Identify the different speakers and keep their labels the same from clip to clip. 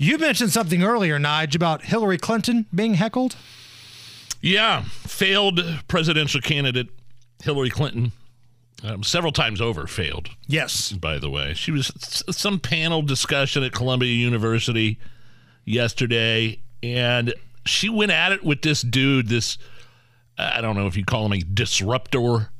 Speaker 1: You mentioned something earlier, Nige, about Hillary Clinton being heckled.
Speaker 2: Yeah, failed presidential candidate Hillary Clinton. Um, several times over failed.
Speaker 1: Yes.
Speaker 2: By the way, she was some panel discussion at Columbia University yesterday, and she went at it with this dude, this I don't know if you call him a disruptor,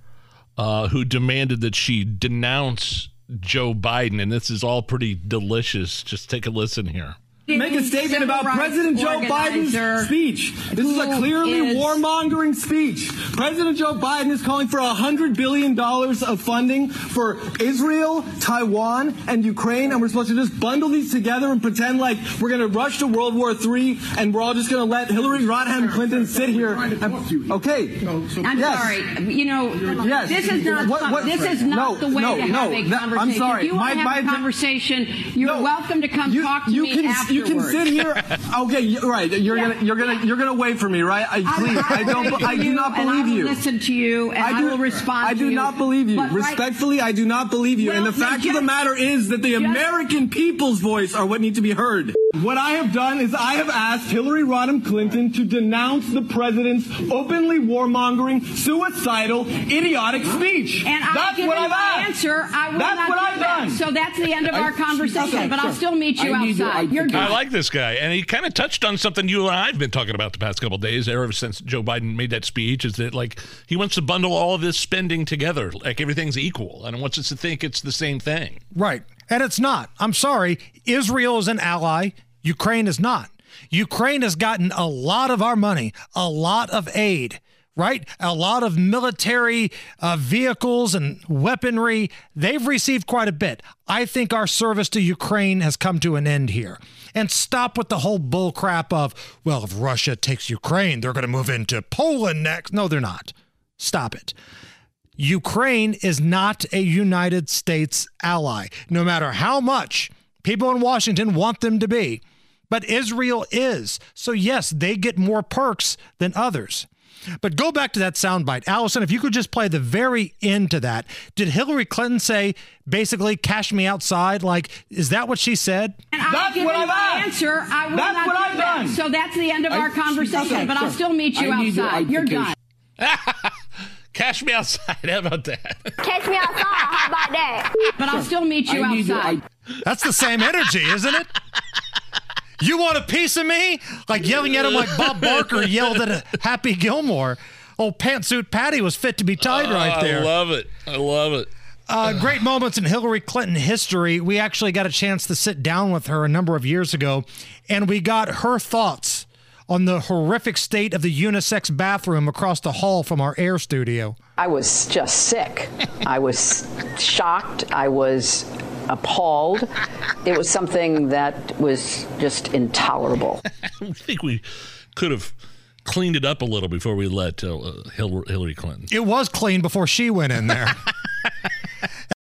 Speaker 2: uh, who demanded that she denounce Joe Biden. And this is all pretty delicious. Just take a listen here
Speaker 3: make a statement about President Joe Biden's speech. This is a clearly is... warmongering speech. President Joe Biden is calling for $100 billion of funding for Israel, Taiwan, and Ukraine, and we're supposed to just bundle these together and pretend like we're going to rush to World War III and we're all just going to let Hillary Rodham Clinton sit here. And, okay.
Speaker 4: I'm yes. sorry. You know, yes. this is not, what, what, this is not no, the way
Speaker 3: no,
Speaker 4: to have
Speaker 3: no,
Speaker 4: a conversation.
Speaker 3: I'm sorry.
Speaker 4: If you want to have my, a conversation, you're no, welcome to come you, talk to
Speaker 3: you
Speaker 4: me
Speaker 3: can,
Speaker 4: afterwards.
Speaker 3: You can sit here. Okay, right. You're yeah. gonna you're gonna you're gonna wait for me, right? I, please, I, I don't. I do not believe
Speaker 4: I
Speaker 3: you.
Speaker 4: Listen to you, and I, do, I will respond.
Speaker 3: I do not believe you. Respectfully, I do not believe you. And the fact of the matter is that the American people's voice are what need to be heard. What I have done is I have asked Hillary Rodham Clinton to denounce the president's openly warmongering, suicidal, idiotic speech.
Speaker 4: And
Speaker 3: that's
Speaker 4: I've
Speaker 3: what I've
Speaker 4: asked. answer. I will
Speaker 3: that's
Speaker 4: not
Speaker 3: what I've.
Speaker 4: So that's the end of our conversation. Okay, but sure. I'll still meet you I outside. You're
Speaker 2: I like this guy, and he kind of touched on something you and I've been talking about the past couple days, ever since Joe Biden made that speech. Is that like he wants to bundle all of this spending together, like everything's equal, and wants us to think it's the same thing.
Speaker 1: Right, and it's not. I'm sorry. Israel is an ally. Ukraine is not. Ukraine has gotten a lot of our money, a lot of aid right? A lot of military uh, vehicles and weaponry. They've received quite a bit. I think our service to Ukraine has come to an end here. And stop with the whole bull crap of, well, if Russia takes Ukraine, they're going to move into Poland next. No, they're not. Stop it. Ukraine is not a United States ally, no matter how much people in Washington want them to be. But Israel is. So, yes, they get more perks than others. But go back to that soundbite. Allison, if you could just play the very end to that. Did Hillary Clinton say basically cash me outside? Like, is that what she said?
Speaker 4: And that's what I've answer. I will
Speaker 3: that's
Speaker 4: not
Speaker 3: what I've
Speaker 4: that.
Speaker 3: done.
Speaker 4: So that's the end of I, our conversation. Okay, but sure. I'll still meet you I outside. You're done.
Speaker 2: Cash me outside. How about that?
Speaker 5: Cash me outside. How about that?
Speaker 4: But I'll still meet you outside.
Speaker 1: That's the same energy, isn't it? You want a piece of me? Like yelling at him like Bob Barker yelled at Happy Gilmore. Old pantsuit Patty was fit to be tied oh, right there.
Speaker 2: I love it. I love it.
Speaker 1: Uh, great moments in Hillary Clinton history. We actually got a chance to sit down with her a number of years ago, and we got her thoughts on the horrific state of the unisex bathroom across the hall from our air studio.
Speaker 6: I was just sick. I was shocked. I was appalled. It was something that was just intolerable.
Speaker 2: I think we could have cleaned it up a little before we let uh, Hillary Clinton.
Speaker 1: It was clean before she went in there.